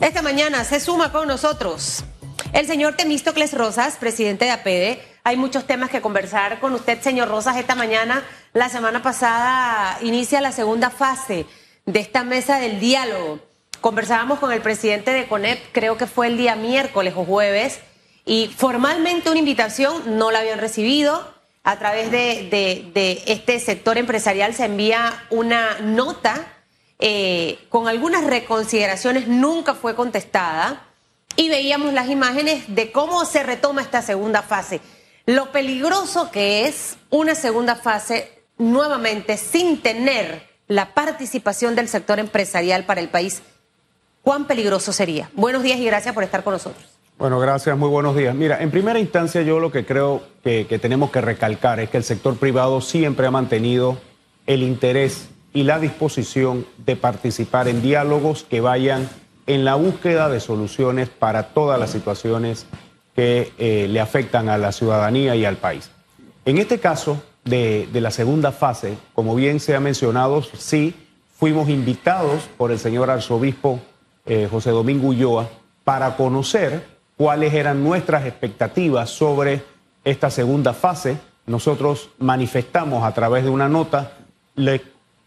Esta mañana se suma con nosotros el señor Temístocles Rosas, presidente de APEDE. Hay muchos temas que conversar con usted, señor Rosas, esta mañana. La semana pasada inicia la segunda fase de esta mesa del diálogo. Conversábamos con el presidente de CONEP, creo que fue el día miércoles o jueves, y formalmente una invitación no la habían recibido. A través de, de este sector empresarial se envía una nota eh, con algunas reconsideraciones, nunca fue contestada y veíamos las imágenes de cómo se retoma esta segunda fase. Lo peligroso que es una segunda fase nuevamente sin tener la participación del sector empresarial para el país. ¿Cuán peligroso sería? Buenos días y gracias por estar con nosotros. Bueno, gracias, muy buenos días. Mira, en primera instancia yo lo que creo que, que tenemos que recalcar es que el sector privado siempre ha mantenido el interés y la disposición de participar en diálogos que vayan en la búsqueda de soluciones para todas las situaciones que eh, le afectan a la ciudadanía y al país. En este caso de, la segunda fase, como bien se ha mencionado, sí fuimos invitados por el señor arzobispo eh, José Domingo Ulloa para conocer cuáles eran nuestras expectativas sobre esta segunda fase. Nosotros manifestamos a través de una nota, le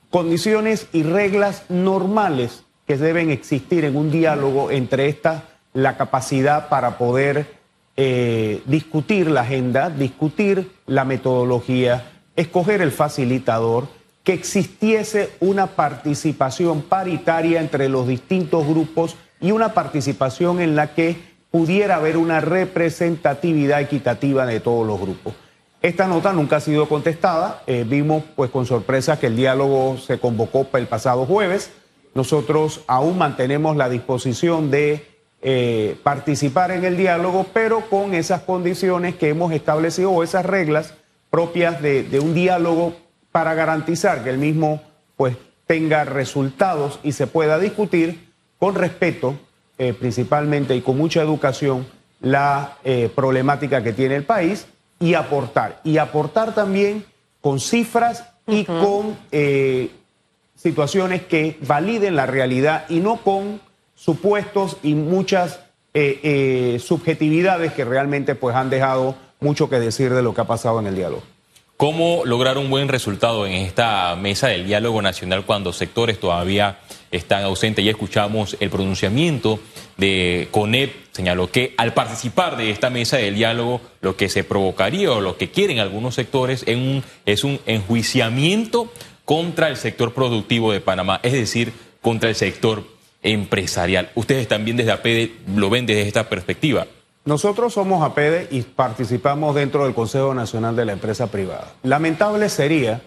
condiciones y reglas normales que deben existir en un diálogo entre estas, la capacidad para poder eh, discutir la agenda, discutir la metodología, escoger el facilitador, que existiese una participación paritaria entre los distintos grupos y una participación en la que pudiera haber una representatividad equitativa de todos los grupos. Esta nota nunca ha sido contestada. Eh, vimos pues con sorpresa que el diálogo se convocó el pasado jueves. Nosotros aún mantenemos la disposición de eh, participar en el diálogo, pero con esas condiciones que hemos establecido o esas reglas propias de, un diálogo para garantizar que el mismo pues tenga resultados y se pueda discutir con respeto eh, principalmente y con mucha educación la problemática que tiene el país y aportar. Y aportar también con cifras y con eh, situaciones que validen la realidad y no con supuestos y muchas eh, eh, subjetividades que realmente pues han dejado mucho que decir de lo que ha pasado en el diálogo. ¿Cómo lograr un buen resultado en esta mesa del diálogo nacional cuando sectores todavía están ausentes? Ya escuchamos el pronunciamiento de CONEP, señaló que al participar de esta mesa del diálogo, lo que se provocaría o lo que quieren algunos sectores es un enjuiciamiento contra el sector productivo de Panamá, es decir, contra el sector empresarial. Ustedes también desde APD lo ven desde esta perspectiva. Nosotros somos APEDE y participamos dentro del Consejo Nacional de la Empresa Privada. Lamentable sería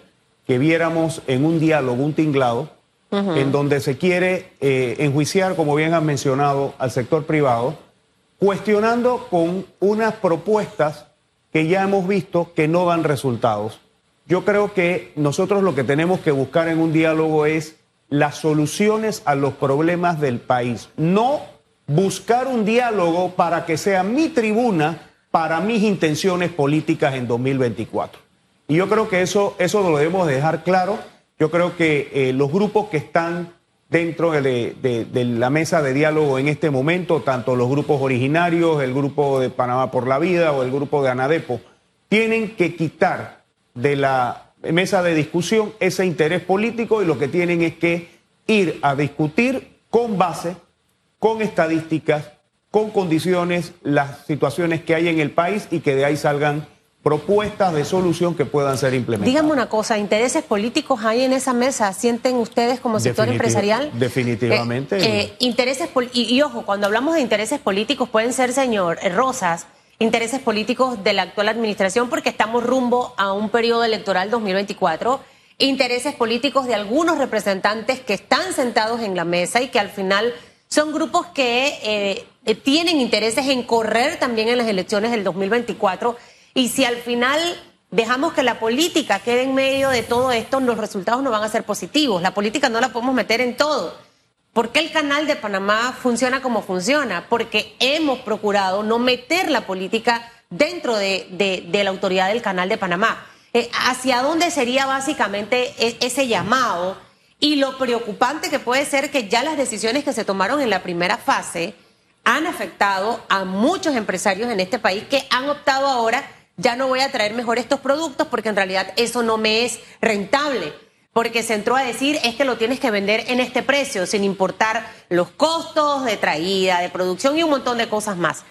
que viéramos en un diálogo un tinglado en donde se quiere eh, enjuiciar, como bien han mencionado, al sector privado, cuestionando con unas propuestas que ya hemos visto que no dan resultados. Yo creo que nosotros lo que tenemos que buscar en un diálogo es las soluciones a los problemas del país, no buscar un diálogo para que sea mi tribuna para mis intenciones políticas en 2024. Y yo creo que eso, eso lo debemos dejar claro. Yo creo que eh, los grupos que están dentro de, de, la mesa de diálogo en este momento, tanto los grupos originarios, el grupo de Panamá por la Vida o el grupo de Anadepo, tienen que quitar de la mesa de discusión ese interés político y lo que tienen es que ir a discutir con base con estadísticas, con condiciones, las situaciones que hay en el país y que de ahí salgan propuestas de solución que puedan ser implementadas. Dígame una cosa, ¿intereses políticos hay en esa mesa? ¿Sienten ustedes como sector empresarial? Definitivamente. Eh, eh, intereses y, ojo, cuando hablamos de intereses políticos pueden ser, señor eh, Rosas, intereses políticos de la actual administración porque estamos rumbo a un periodo electoral 2024, intereses políticos de algunos representantes que están sentados en la mesa y que al final son grupos que eh, eh, tienen intereses en correr también en las elecciones del 2024 y si al final dejamos que la política quede en medio de todo esto, los resultados no van a ser positivos. La política no la podemos meter en todo. ¿Por qué el canal de Panamá funciona como funciona? Porque hemos procurado no meter la política dentro de, la autoridad del canal de Panamá. Eh, ¿Hacia dónde sería básicamente e, ese llamado? Y lo preocupante que puede ser que ya las decisiones que se tomaron en la primera fase han afectado a muchos empresarios en este país que han optado ahora, ya no voy a traer mejor estos productos porque en realidad eso no me es rentable. Porque se entró a decir es que lo tienes que vender en este precio, sin importar los costos de traída, de producción y un montón de cosas más.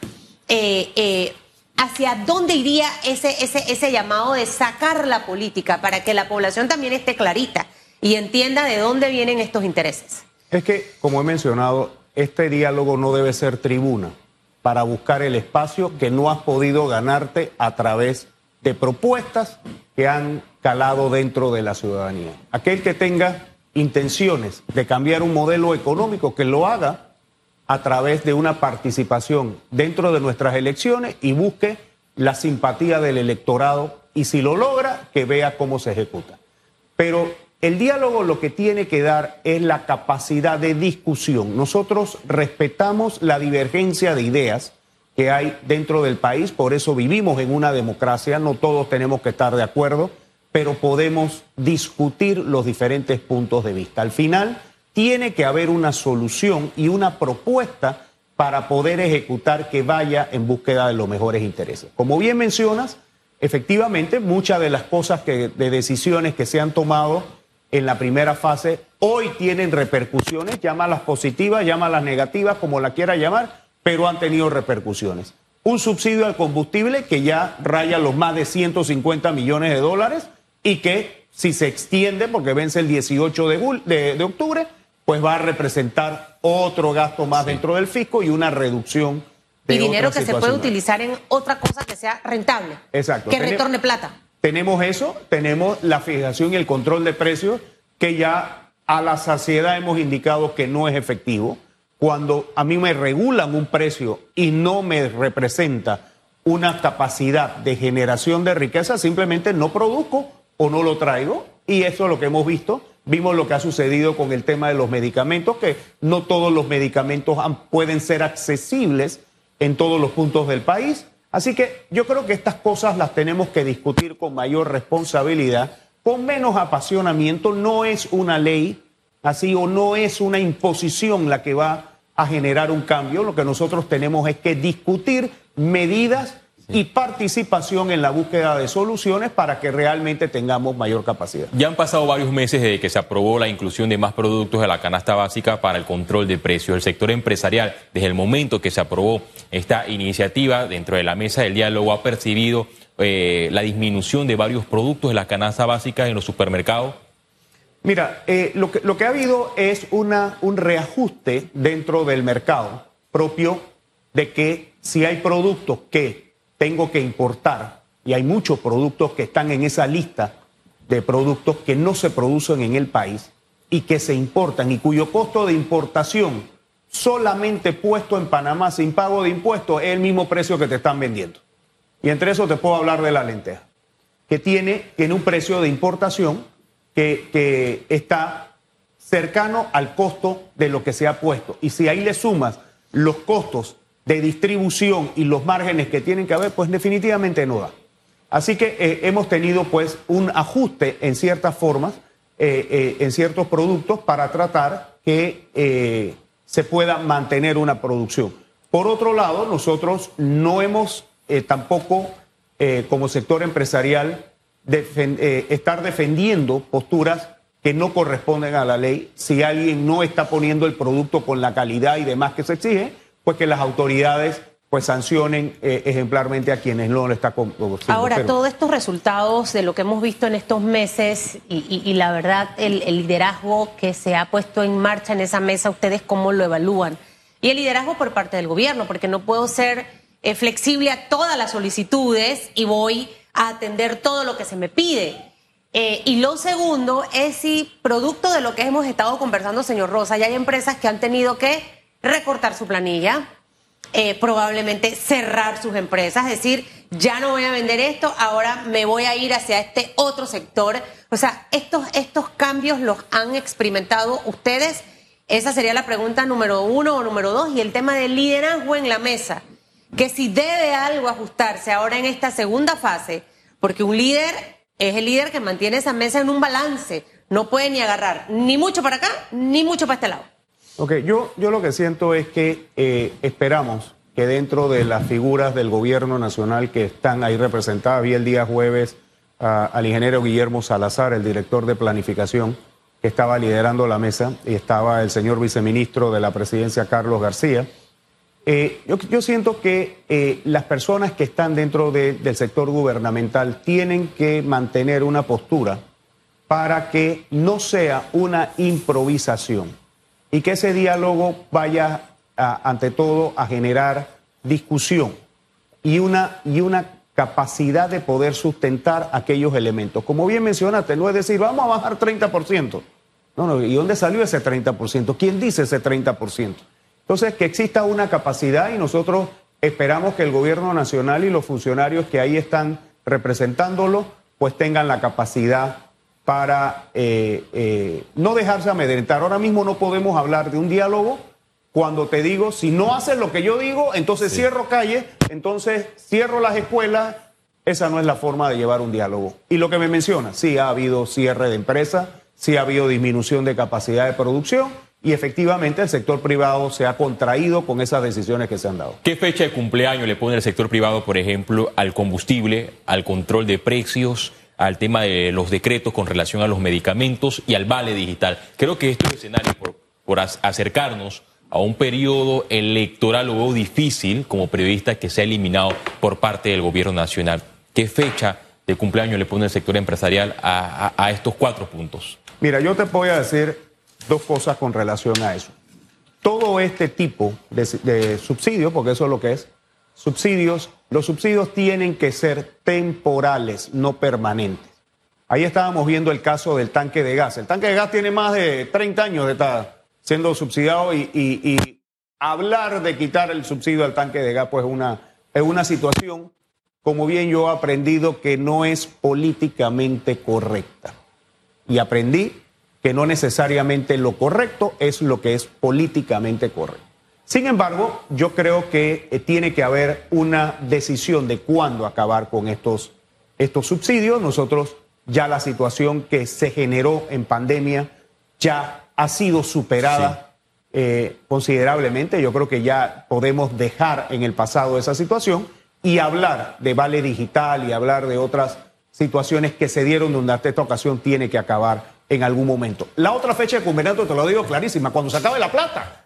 Eh, eh, ¿Hacia dónde iría ese, ese, ese llamado de sacar la política para que la población también esté clarita? y entienda de dónde vienen estos intereses. Es que, como he mencionado, este diálogo no debe ser tribuna para buscar el espacio que no has podido ganarte a través de propuestas que han calado dentro de la ciudadanía. Aquel que tenga intenciones de cambiar un modelo económico, que lo haga a través de una participación dentro de nuestras elecciones y busque la simpatía del electorado y si lo logra, que vea cómo se ejecuta. Pero el diálogo lo que tiene que dar es la capacidad de discusión. Nosotros respetamos la divergencia de ideas que hay dentro del país, por eso vivimos en una democracia, no todos tenemos que estar de acuerdo, pero podemos discutir los diferentes puntos de vista. Al final, tiene que haber una solución y una propuesta para poder ejecutar que vaya en búsqueda de los mejores intereses. Como bien mencionas, efectivamente, muchas de las cosas que, de decisiones que se han tomado en la primera fase, hoy tienen repercusiones, llámalas positivas, llámalas negativas, como la quiera llamar, pero han tenido repercusiones. Un subsidio al combustible que ya raya los más de 150 millones de dólares y que si se extiende, porque vence el 18 de, de, octubre, pues va a representar otro gasto más dentro del fisco y una reducción de y dinero que se puede utilizar en otra cosa que sea rentable. Exacto. Que retorne plata. Tenemos eso, tenemos la fijación y el control de precios que ya a la saciedad hemos indicado que no es efectivo. Cuando a mí me regulan un precio y no me representa una capacidad de generación de riqueza, simplemente no produzco o no lo traigo. Y eso es lo que hemos visto. Vimos lo que ha sucedido con el tema de los medicamentos, que no todos los medicamentos pueden ser accesibles en todos los puntos del país. Así que yo creo que estas cosas las tenemos que discutir con mayor responsabilidad, con menos apasionamiento. No es una ley así o no es una imposición la que va a generar un cambio. Lo que nosotros tenemos es que discutir medidas y participación en la búsqueda de soluciones para que realmente tengamos mayor capacidad. Ya han pasado varios meses desde que se aprobó la inclusión de más productos de la canasta básica para el control de precios. El sector empresarial, desde el momento que se aprobó esta iniciativa dentro de la mesa del diálogo, ha percibido eh, la disminución de varios productos de la canasta básica en los supermercados. Mira, eh, lo, que, lo que ha habido es una, un reajuste dentro del mercado propio de que si hay productos que tengo que importar, y hay muchos productos que están en esa lista de productos que no se producen en el país y que se importan y cuyo costo de importación solamente puesto en Panamá sin pago de impuestos es el mismo precio que te están vendiendo. Y entre eso te puedo hablar de la lenteja, que tiene, un precio de importación que, que está cercano al costo de lo que se ha puesto. Y si ahí le sumas los costos de distribución y los márgenes que tienen que haber, pues definitivamente no da. Así que eh, hemos tenido pues un ajuste en ciertas formas, eh, eh, en ciertos productos para tratar que se pueda mantener una producción. Por otro lado, nosotros no hemos tampoco como sector empresarial estar defendiendo posturas que no corresponden a la ley. Si alguien no está poniendo el producto con la calidad y demás que se exige, pues que las autoridades pues sancionen eh, ejemplarmente a quienes no lo está Ahora, todos estos resultados de lo que hemos visto en estos meses y, la verdad, el, liderazgo que se ha puesto en marcha en esa mesa, ¿ustedes cómo lo evalúan? Y el liderazgo por parte del gobierno, porque no puedo ser eh, flexible a todas las solicitudes y voy a atender todo lo que se me pide. Eh, y lo segundo es si, producto de lo que hemos estado conversando, señor Rosa, ya hay empresas que han tenido que recortar su planilla, eh, probablemente cerrar sus empresas, es decir, ya no voy a vender esto, ahora me voy a ir hacia este otro sector. O sea, estos, estos cambios los han experimentado ustedes. Esa sería la pregunta número uno o número dos. Y el tema del liderazgo en la mesa, que si debe algo ajustarse ahora en esta segunda fase, porque un líder es el líder que mantiene esa mesa en un balance, no puede ni agarrar ni mucho para acá, ni mucho para este lado. Ok, yo, yo lo que siento es que eh, esperamos que dentro de las figuras del gobierno nacional que están ahí representadas, vi el día jueves al ingeniero Guillermo Salazar, el director de planificación, que estaba liderando la mesa, y estaba el señor viceministro de la presidencia, Carlos García. Eh, yo, siento que eh, las personas que están dentro del sector gubernamental tienen que mantener una postura para que no sea una improvisación y que ese diálogo vaya ante todo a generar discusión y una, y una capacidad de poder sustentar aquellos elementos. Como bien mencionaste, no es decir, vamos a bajar 30%. No, no, ¿y dónde salió ese 30%? ¿Quién dice ese 30%? Entonces, que exista una capacidad y nosotros esperamos que el gobierno nacional y los funcionarios que ahí están representándolo, pues tengan la capacidad para eh, eh, no dejarse amedrentar. Ahora mismo no podemos hablar de un diálogo cuando te digo, si no haces lo que yo digo, entonces cierro calle, entonces cierro las escuelas. Esa no es la forma de llevar un diálogo. Y lo que me menciona, sí ha habido cierre de empresas, sí ha habido disminución de capacidad de producción y efectivamente el sector privado se ha contraído con esas decisiones que se han dado. ¿Qué fecha de cumpleaños le pone el sector privado, por ejemplo, al combustible, al control de precios? Al tema de los decretos con relación a los medicamentos y al vale digital. Creo que este escenario, por, acercarnos a un periodo electoral lo veo difícil como periodista que sea eliminado por parte del gobierno nacional. ¿Qué fecha de cumpleaños le pone el sector empresarial a, estos cuatro puntos? Mira, yo te voy a decir dos cosas con relación a eso. Todo este tipo de, de subsidios, porque eso es lo que es, subsidios, los subsidios tienen que ser temporales, no permanentes. Ahí estábamos viendo el caso del tanque de gas. El tanque de gas tiene más de 30 años de estar siendo subsidiado y, hablar de quitar el subsidio al tanque de gas pues una, es una situación, como bien yo he aprendido, que no es políticamente correcta. Y aprendí que no necesariamente lo correcto es lo que es políticamente correcto. Sin embargo, yo creo que eh, tiene que haber una decisión de cuándo acabar con estos, estos subsidios. Nosotros ya la situación que se generó en pandemia ya ha sido superada eh, considerablemente. Yo creo que ya podemos dejar en el pasado esa situación y hablar de vale digital y hablar de otras situaciones que se dieron donde hasta esta ocasión tiene que acabar en algún momento. La otra fecha de convenio, te lo digo clarísima, cuando se acabe la plata.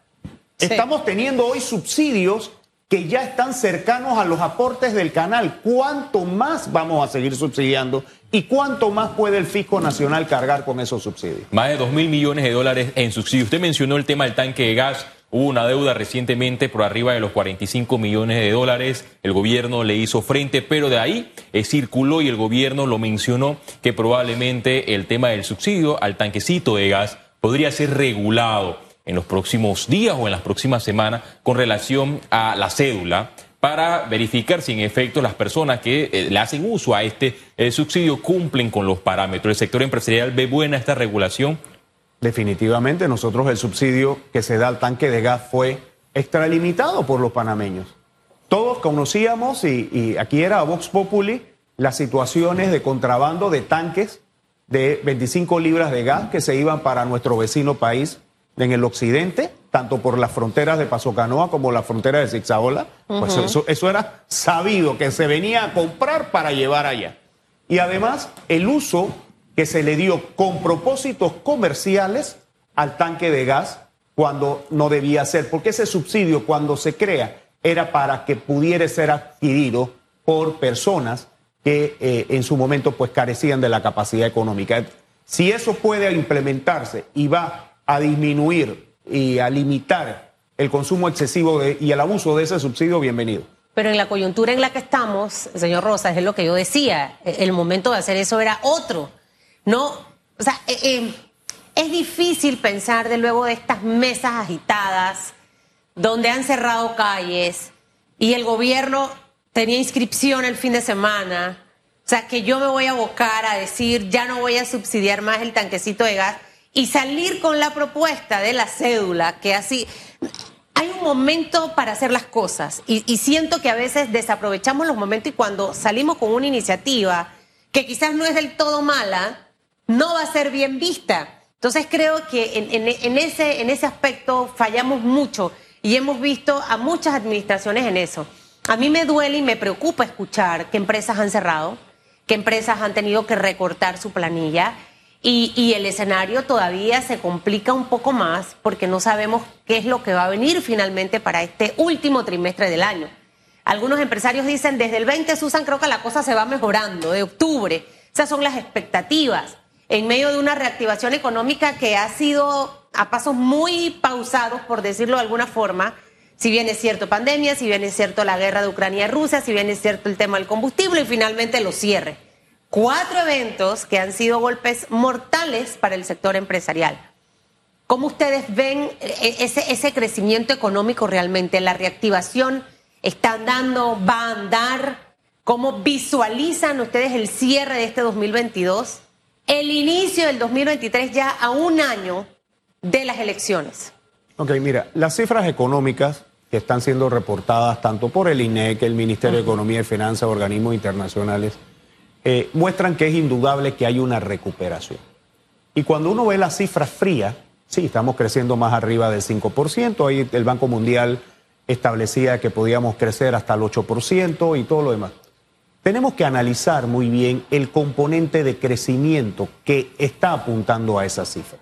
Estamos teniendo hoy subsidios que ya están cercanos a los aportes del canal. ¿Cuánto más vamos a seguir subsidiando y cuánto más puede el fisco nacional cargar con esos subsidios? Más de 2 mil millones de dólares en subsidios. Usted mencionó el tema del tanque de gas. Hubo una deuda recientemente por arriba de los 45 millones de dólares. El gobierno le hizo frente, pero de ahí eh, circuló y el gobierno lo mencionó que probablemente el tema del subsidio al tanquecito de gas podría ser regulado en los próximos días o en las próximas semanas con relación a la cédula para verificar si en efecto las personas que eh, le hacen uso a este eh, subsidio cumplen con los parámetros. ¿El sector empresarial ve buena esta regulación? Definitivamente, nosotros el subsidio que se da al tanque de gas fue extralimitado por los panameños. Todos conocíamos, y, y aquí era Vox Populi, las situaciones de contrabando de tanques de 25 libras de gas que se iban para nuestro vecino país en el occidente, tanto por las fronteras de Paso Canoa como la frontera de Zixaola, pues eso, era sabido, que se venía a comprar para llevar allá. Y además, el uso que se le dio con propósitos comerciales al tanque de gas cuando no debía ser, porque ese subsidio cuando se crea era para que pudiera ser adquirido por personas que eh, en su momento pues carecían de la capacidad económica. Si eso puede implementarse y va a disminuir y a limitar el consumo excesivo y el abuso de ese subsidio, bienvenido. Pero en la coyuntura en la que estamos, señor Rosas, es lo que yo decía, el momento de hacer eso era otro. No, o sea, eh, eh, es difícil pensar de luego de estas mesas agitadas, donde han cerrado calles y el gobierno tenía inscripción el fin de semana. O sea, que yo me voy a abocar a decir, ya no voy a subsidiar más el tanquecito de gas y salir con la propuesta de la cédula, que así... Hay un momento para hacer las cosas y, siento que a veces desaprovechamos los momentos y cuando salimos con una iniciativa que quizás no es del todo mala, no va a ser bien vista. Entonces creo que en, ese, en ese aspecto fallamos mucho y hemos visto a muchas administraciones en eso. A mí me duele y me preocupa escuchar que empresas han cerrado, que empresas han tenido que recortar su planilla y, y, el escenario todavía se complica un poco más porque no sabemos qué es lo que va a venir finalmente para este último trimestre del año. Algunos empresarios dicen desde el 20, Susan, creo que la cosa se va mejorando, de octubre. Esas son las expectativas en medio de una reactivación económica que ha sido a pasos muy pausados, por decirlo de alguna forma, si bien es cierto pandemia, si bien es cierto la guerra de Ucrania y Rusia, si bien es cierto el tema del combustible y finalmente los cierre. Cuatro eventos que han sido golpes mortales para el sector empresarial. ¿Cómo ustedes ven eh, ese, ese crecimiento económico realmente? ¿La reactivación está andando, va a andar? ¿Cómo visualizan ustedes el cierre de este 2022? el inicio del 2023 ya a un año de las elecciones. Ok, mira, las cifras económicas que están siendo reportadas tanto por el INEC, el Ministerio de Economía y Finanzas, organismos internacionales, eh, muestran que es indudable que hay una recuperación. Y cuando uno ve las cifras frías, sí, estamos creciendo más arriba del 5%, ahí el Banco Mundial establecía que podíamos crecer hasta el 8% y todo lo demás tenemos que analizar muy bien el componente de crecimiento que está apuntando a esa cifra.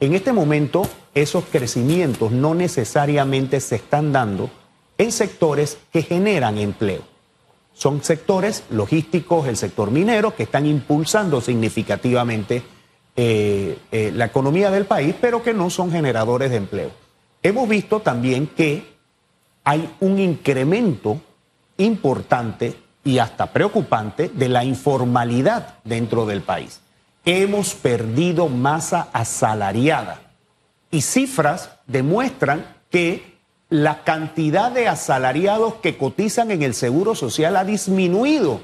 En este momento, esos crecimientos no necesariamente se están dando en sectores que generan empleo. Son sectores logísticos, el sector minero, que están impulsando significativamente eh, eh, la economía del país, pero que no son generadores de empleo. Hemos visto también que hay un incremento importante y hasta preocupante de la informalidad dentro del país. Hemos perdido masa asalariada y cifras demuestran que la cantidad de asalariados que cotizan en el Seguro Social ha disminuido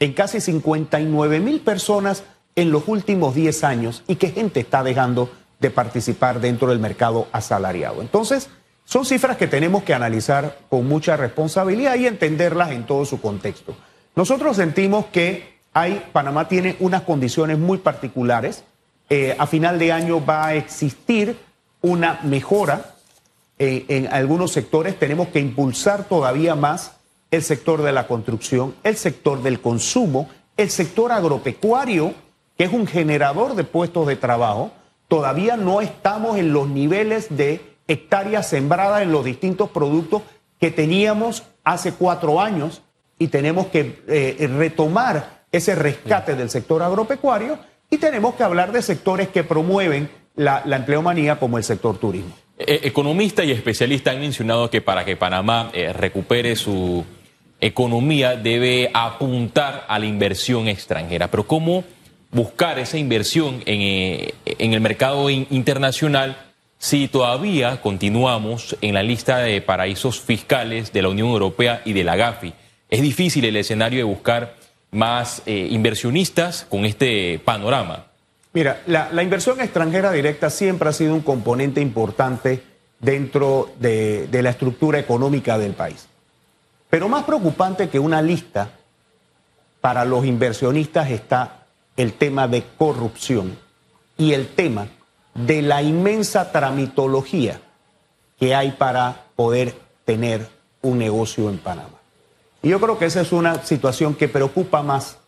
en casi 59 mil personas en los últimos 10 años y que gente está dejando de participar dentro del mercado asalariado. Entonces, son cifras que tenemos que analizar con mucha responsabilidad y entenderlas en todo su contexto. Nosotros sentimos que hay, Panamá tiene unas condiciones muy particulares. Eh, a final de año va a existir una mejora en algunos sectores. Tenemos que impulsar todavía más el sector de la construcción, el sector del consumo, el sector agropecuario, que es un generador de puestos de trabajo. Todavía no estamos en los niveles de hectáreas sembradas en los distintos productos que teníamos hace cuatro años y tenemos que eh, retomar ese rescate del sector agropecuario y tenemos que hablar de sectores que promueven la, empleomanía como el sector turismo. Eh, economistas y especialistas han mencionado que para que Panamá eh, recupere su economía debe apuntar a la inversión extranjera. Pero ¿cómo buscar esa inversión en, en el mercado internacional si todavía continuamos en la lista de paraísos fiscales de la Unión Europea y de la GAFI? Es difícil el escenario de buscar más eh, inversionistas con este panorama. Mira, la, inversión extranjera directa siempre ha sido un componente importante dentro de, de la estructura económica del país. Pero más preocupante que una lista para los inversionistas está el tema de corrupción y el tema de la inmensa tramitología que hay para poder tener un negocio en Panamá. Y yo creo que esa es una situación que preocupa más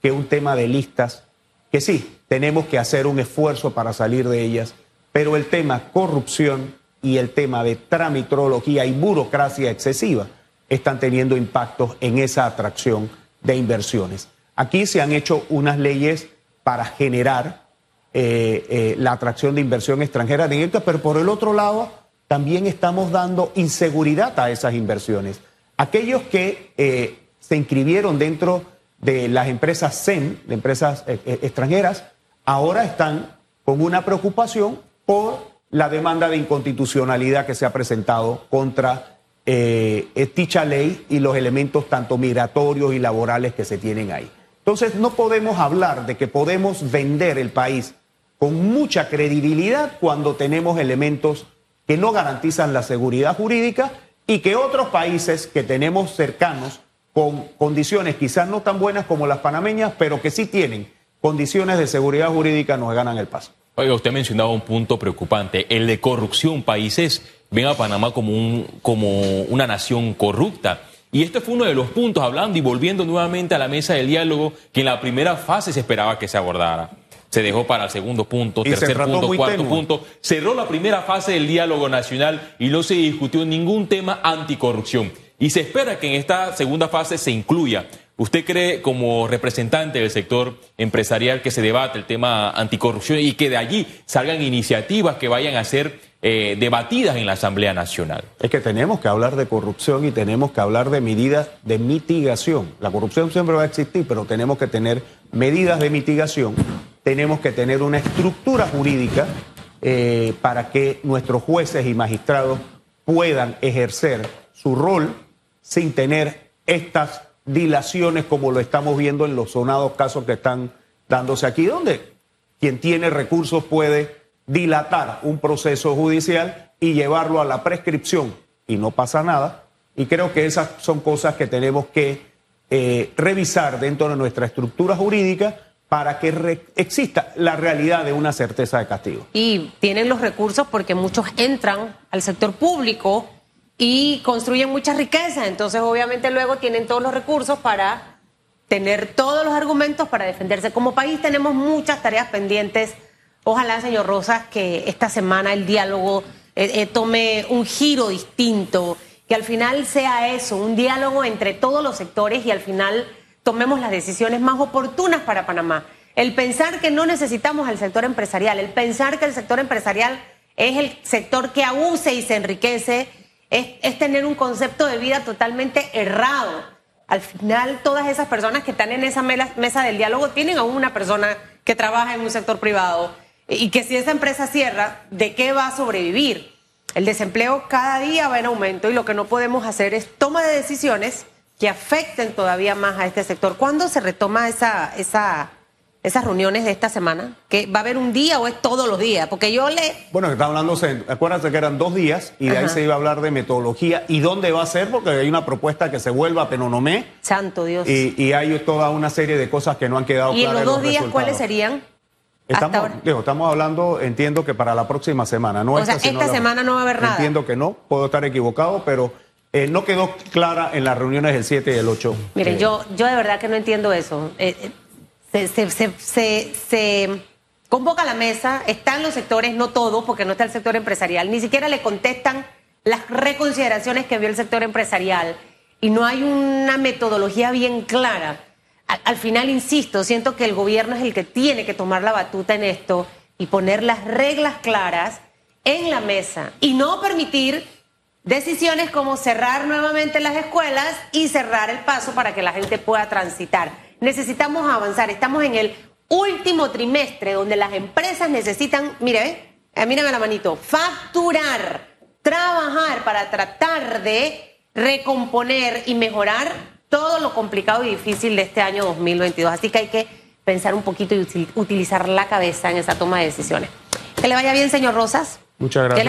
que un tema de listas, que sí, tenemos que hacer un esfuerzo para salir de ellas, pero el tema corrupción y el tema de tramitrología y burocracia excesiva están teniendo impactos en esa atracción de inversiones. Aquí se han hecho unas leyes para generar eh, eh, la atracción de inversión extranjera directa, pero por el otro lado también estamos dando inseguridad a esas inversiones. Aquellos que eh, se inscribieron dentro de las empresas CEN, de empresas eh, eh, extranjeras, ahora están con una preocupación por la demanda de inconstitucionalidad que se ha presentado contra dicha ley y los elementos tanto migratorios y laborales que se tienen ahí. Entonces no podemos hablar de que podemos vender el país con mucha credibilidad cuando tenemos elementos que no garantizan la seguridad jurídica y que otros países que tenemos cercanos con condiciones quizás no tan buenas como las panameñas, pero que sí tienen condiciones de seguridad jurídica nos ganan el paso. Oiga, usted mencionaba un punto preocupante, el de corrupción. Países ven a Panamá como, un, como una nación corrupta. Y este fue uno de los puntos, hablando y volviendo nuevamente a la mesa del diálogo, que en la primera fase se esperaba que se abordara. Se dejó para el segundo punto, tercer punto, cuarto punto. Cerró la primera fase del diálogo nacional y no se discutió ningún tema anticorrupción. Y se espera que en esta segunda fase se incluya ¿Usted cree como representante del sector empresarial que se debate el tema anticorrupción y que de allí salgan iniciativas que vayan a ser eh, debatidas en la Asamblea Nacional? Es que tenemos que hablar de corrupción y tenemos que hablar de medidas de mitigación. La corrupción siempre va a existir, pero tenemos que tener medidas de mitigación, tenemos que tener una estructura jurídica eh, para que nuestros jueces y magistrados puedan ejercer su rol sin tener estas dilaciones como lo estamos viendo en los sonados casos que están dándose aquí, donde quien tiene recursos puede dilatar un proceso judicial y llevarlo a la prescripción y no pasa nada. Y creo que esas son cosas que tenemos que eh, revisar dentro de nuestra estructura jurídica para que exista la realidad de una certeza de castigo. Y tienen los recursos porque muchos entran al sector público y construyen mucha riqueza. Entonces, obviamente, luego tienen todos los recursos para tener todos los argumentos para defenderse. Como país tenemos muchas tareas pendientes. Ojalá, señor Rosas, que esta semana el diálogo eh, eh, tome un giro distinto, que al final sea eso, un diálogo entre todos los sectores y al final tomemos las decisiones más oportunas para Panamá. El pensar que no necesitamos al sector empresarial, el pensar que el sector empresarial es el sector que abuse y se enriquece es, tener un concepto de vida totalmente errado. Al final, todas esas personas que están en esa mesa del diálogo tienen a una persona que trabaja en un sector privado y que si esa empresa cierra, ¿de qué va a sobrevivir? El desempleo cada día va en aumento y lo que no podemos hacer es toma de decisiones que afecten todavía más a este sector. ¿Cuándo se retoma esa, esa, esas reuniones de esta semana? ¿Que va a haber un día o es todos los días? Porque yo le... Bueno, está hablando, acuérdense que eran dos días y de ahí se iba a hablar de metodología y dónde va a ser, porque hay una propuesta que se vuelva a Penonomé. Santo Dios. Y, hay toda una serie de cosas que no han quedado claras. ¿Y en los dos días cuáles serían? Estamos, estamos hablando, entiendo que para la próxima semana, no o sea, esta semana no va a haber nada. Entiendo que no, puedo estar equivocado, pero eh, no quedó clara en las reuniones del 7 y el 8. Miren, eh, yo, yo de verdad que no entiendo eso. Eh, se, convoca la mesa, están los sectores, no todos, porque no está el sector empresarial, ni siquiera le contestan las reconsideraciones que vio el sector empresarial y no hay una metodología bien clara. Al, final, insisto, siento que el gobierno es el que tiene que tomar la batuta en esto y poner las reglas claras en la mesa y no permitir decisiones como cerrar nuevamente las escuelas y cerrar el paso para que la gente pueda transitar necesitamos avanzar. Estamos en el último trimestre donde las empresas necesitan, mire, eh, mírame la manito, facturar, trabajar para tratar de recomponer y mejorar todo lo complicado y difícil de este año 2022. Así que hay que pensar un poquito y utilizar la cabeza en esa toma de decisiones. Que le vaya bien, señor Rosas. Muchas gracias.